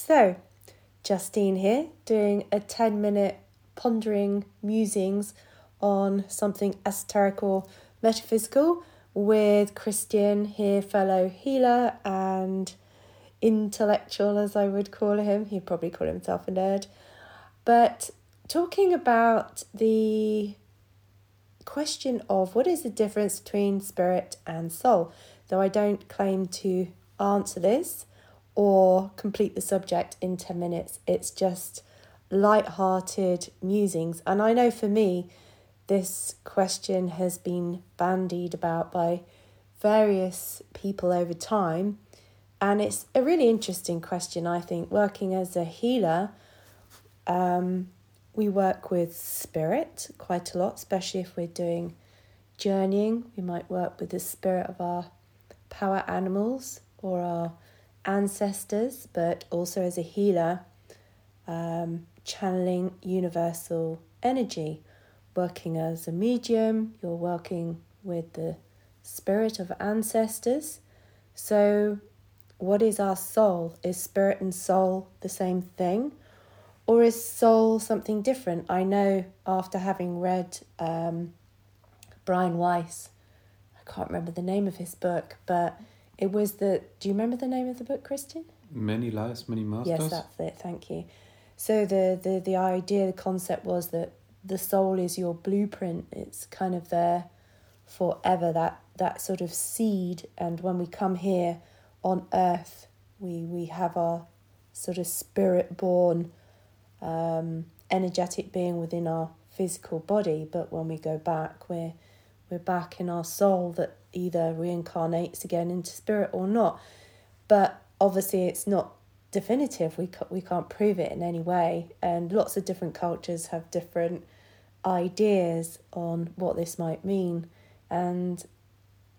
So, Justine here, doing a 10 minute pondering musings on something esoteric or metaphysical with Christian here, fellow healer and intellectual, as I would call him. He'd probably call himself a nerd. But talking about the question of what is the difference between spirit and soul, though I don't claim to answer this or complete the subject in 10 minutes. It's just light-hearted musings. And I know for me, this question has been bandied about by various people over time. And it's a really interesting question, I think. Working as a healer, um, we work with spirit quite a lot, especially if we're doing journeying. We might work with the spirit of our power animals or our ancestors, but also as a healer, um, channeling universal energy. Working as a medium, you're working with the spirit of ancestors. So, what is our soul? Is spirit and soul the same thing? Or is soul something different? I know after having read um, Brian Weiss, I can't remember the name of his book, but it was the. Do you remember the name of the book, Christian? Many lives, many masters. Yes, that's it. Thank you. So the the the idea, the concept was that the soul is your blueprint. It's kind of there forever. That that sort of seed, and when we come here on Earth, we we have our sort of spirit born, um, energetic being within our physical body. But when we go back, we're we're back in our soul that either reincarnates again into spirit or not. But obviously, it's not definitive. We ca- we can't prove it in any way, and lots of different cultures have different ideas on what this might mean, and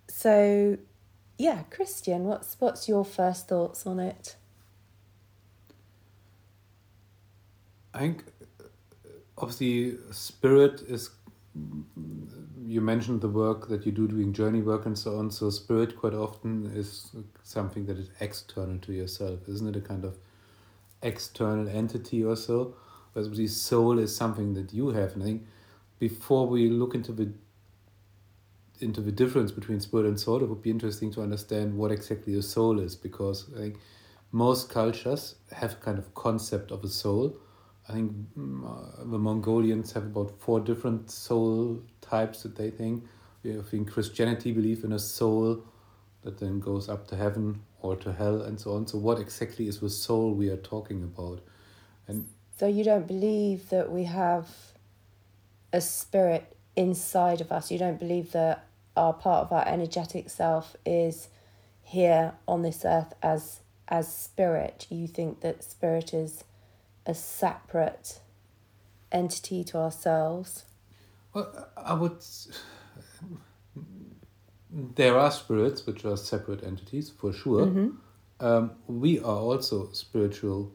so yeah, Christian, what's what's your first thoughts on it? I think obviously spirit is you mentioned the work that you do doing journey work and so on. So spirit quite often is something that is external to yourself, isn't it? A kind of external entity or so. Whereas the soul is something that you have. And I think before we look into the into the difference between spirit and soul, it would be interesting to understand what exactly a soul is, because I think most cultures have a kind of concept of a soul I think mm, uh, the Mongolians have about four different soul types that they think. Have in Christianity believe in a soul that then goes up to heaven or to hell and so on. So what exactly is the soul we are talking about? And so you don't believe that we have a spirit inside of us. You don't believe that our part of our energetic self is here on this earth as as spirit. You think that spirit is a separate entity to ourselves? Well, I would. There are spirits which are separate entities for sure. Mm-hmm. Um, we are also spiritual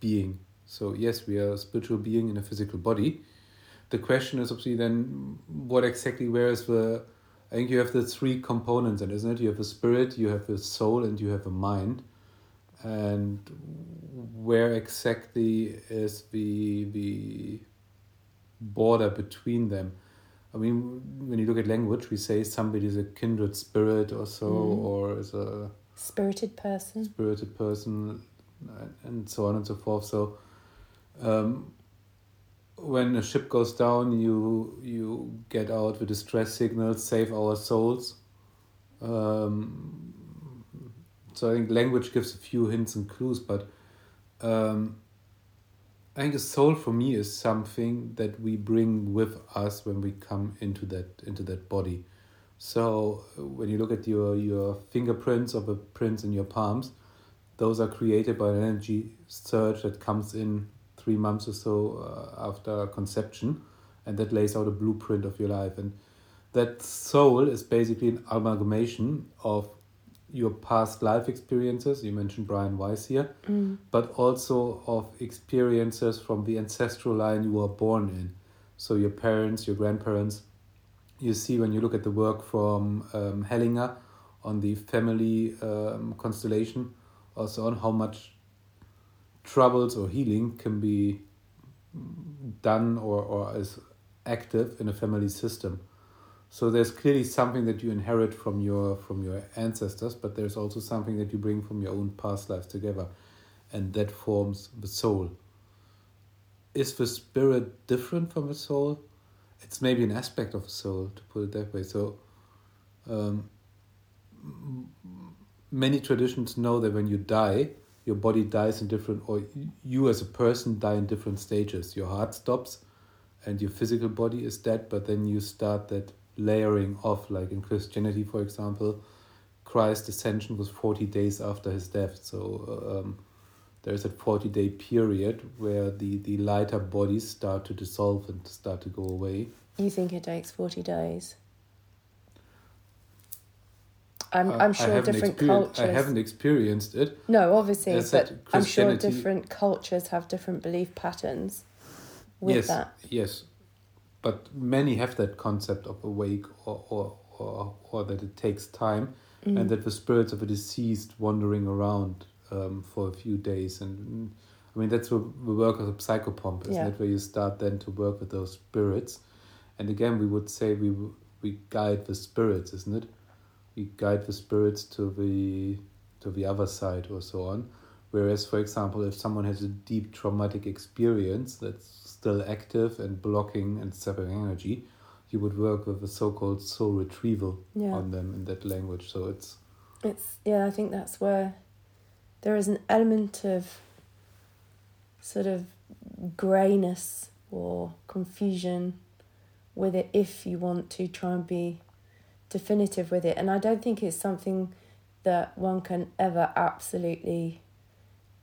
being. So yes, we are a spiritual being in a physical body. The question is obviously then what exactly where is the I think you have the three components and isn't it? You have a spirit, you have a soul, and you have a mind and where exactly is the the border between them? I mean when you look at language we say somebody is a kindred spirit or so mm. or is a spirited person. Spirited person and so on and so forth. So um, when a ship goes down you you get out the distress signals save our souls. Um, so I think language gives a few hints and clues, but um, I think a soul for me is something that we bring with us when we come into that into that body. So when you look at your your fingerprints of the prints in your palms, those are created by an energy surge that comes in three months or so uh, after conception, and that lays out a blueprint of your life. And that soul is basically an amalgamation of your past life experiences. You mentioned Brian Weiss here, mm. but also of experiences from the ancestral line you were born in. So your parents, your grandparents. You see when you look at the work from um, Hellinger on the family um, constellation, also on how much troubles or healing can be done or, or is active in a family system. So there's clearly something that you inherit from your from your ancestors, but there's also something that you bring from your own past lives together, and that forms the soul. Is the spirit different from the soul? It's maybe an aspect of the soul, to put it that way. So, um, many traditions know that when you die, your body dies in different, or you as a person die in different stages. Your heart stops, and your physical body is dead, but then you start that layering off, like in Christianity, for example, Christ's ascension was 40 days after his death. So um, there's a 40 day period where the, the lighter bodies start to dissolve and start to go away. You think it takes 40 days? I'm, I'm sure different cultures. I haven't experienced it. No, obviously, but I'm sure different cultures have different belief patterns with yes, that. Yes, but many have that concept of awake or, or, or, or that it takes time mm. and that the spirits of the deceased wandering around um, for a few days. And I mean that's the, the work of a psychopomp isn't yeah. it where you start then to work with those spirits. And again we would say we we guide the spirits isn't it? We guide the spirits to the to the other side or so on whereas for example if someone has a deep traumatic experience that's still active and blocking and zapping energy, you would work with a so-called soul retrieval yeah. on them in that language. So it's it's yeah, I think that's where there is an element of sort of greyness or confusion with it if you want to try and be definitive with it. And I don't think it's something that one can ever absolutely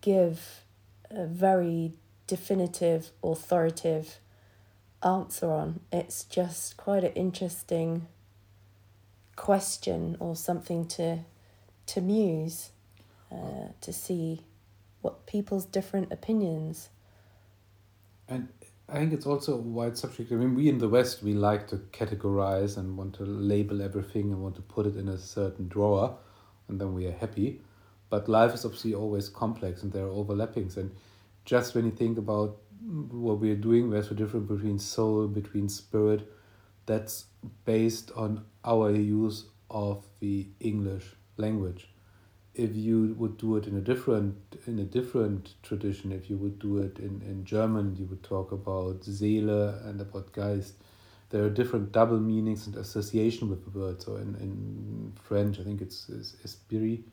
give a very definitive, authoritative answer on. It's just quite an interesting question or something to to muse, uh, to see what people's different opinions. And I think it's also a wide subject. I mean, we in the West we like to categorize and want to label everything and want to put it in a certain drawer, and then we are happy. But life is obviously always complex, and there are overlappings and just when you think about what we're doing, there's a difference between soul, between spirit, that's based on our use of the English language. If you would do it in a different in a different tradition, if you would do it in, in German, you would talk about Seele and about Geist. There are different double meanings and association with the word. So in, in French, I think it's, it's esprit,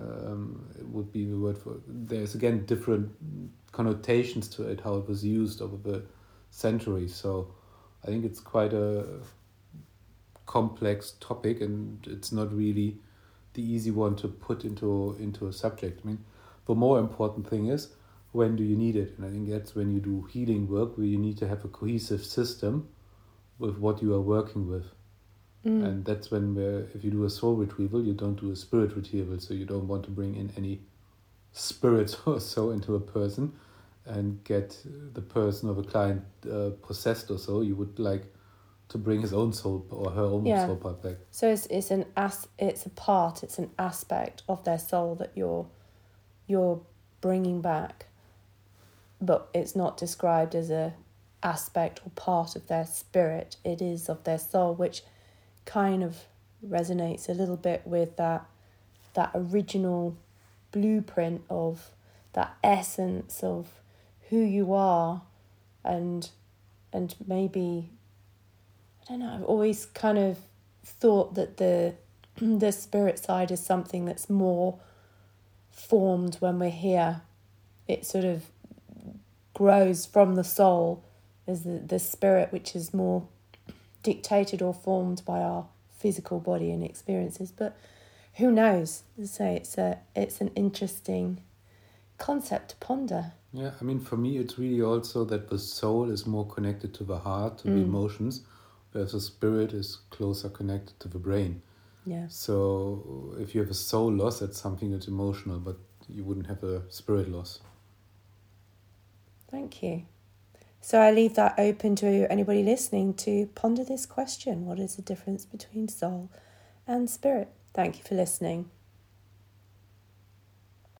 um, it would be the word for. There's again different connotations to it, how it was used over the centuries. So I think it's quite a complex topic, and it's not really the easy one to put into into a subject. I mean, the more important thing is when do you need it, and I think that's when you do healing work, where you need to have a cohesive system with what you are working with. Mm. And that's when, if you do a soul retrieval, you don't do a spirit retrieval. So you don't want to bring in any spirits or so into a person and get the person or the client uh, possessed or so. You would like to bring his own soul or her own yeah. soul part back. So it's it's an as it's a part, it's an aspect of their soul that you're you're bringing back, but it's not described as a aspect or part of their spirit. It is of their soul, which kind of resonates a little bit with that that original blueprint of that essence of who you are and and maybe I don't know, I've always kind of thought that the the spirit side is something that's more formed when we're here. It sort of grows from the soul as the, the spirit which is more dictated or formed by our physical body and experiences. But who knows? Say it's a it's an interesting concept to ponder. Yeah, I mean, for me, it's really also that the soul is more connected to the heart, to mm. the emotions, whereas the spirit is closer connected to the brain. Yeah. So if you have a soul loss, that's something that's emotional, but you wouldn't have a spirit loss. Thank you. So I leave that open to anybody listening to ponder this question What is the difference between soul and spirit? Thank you for listening.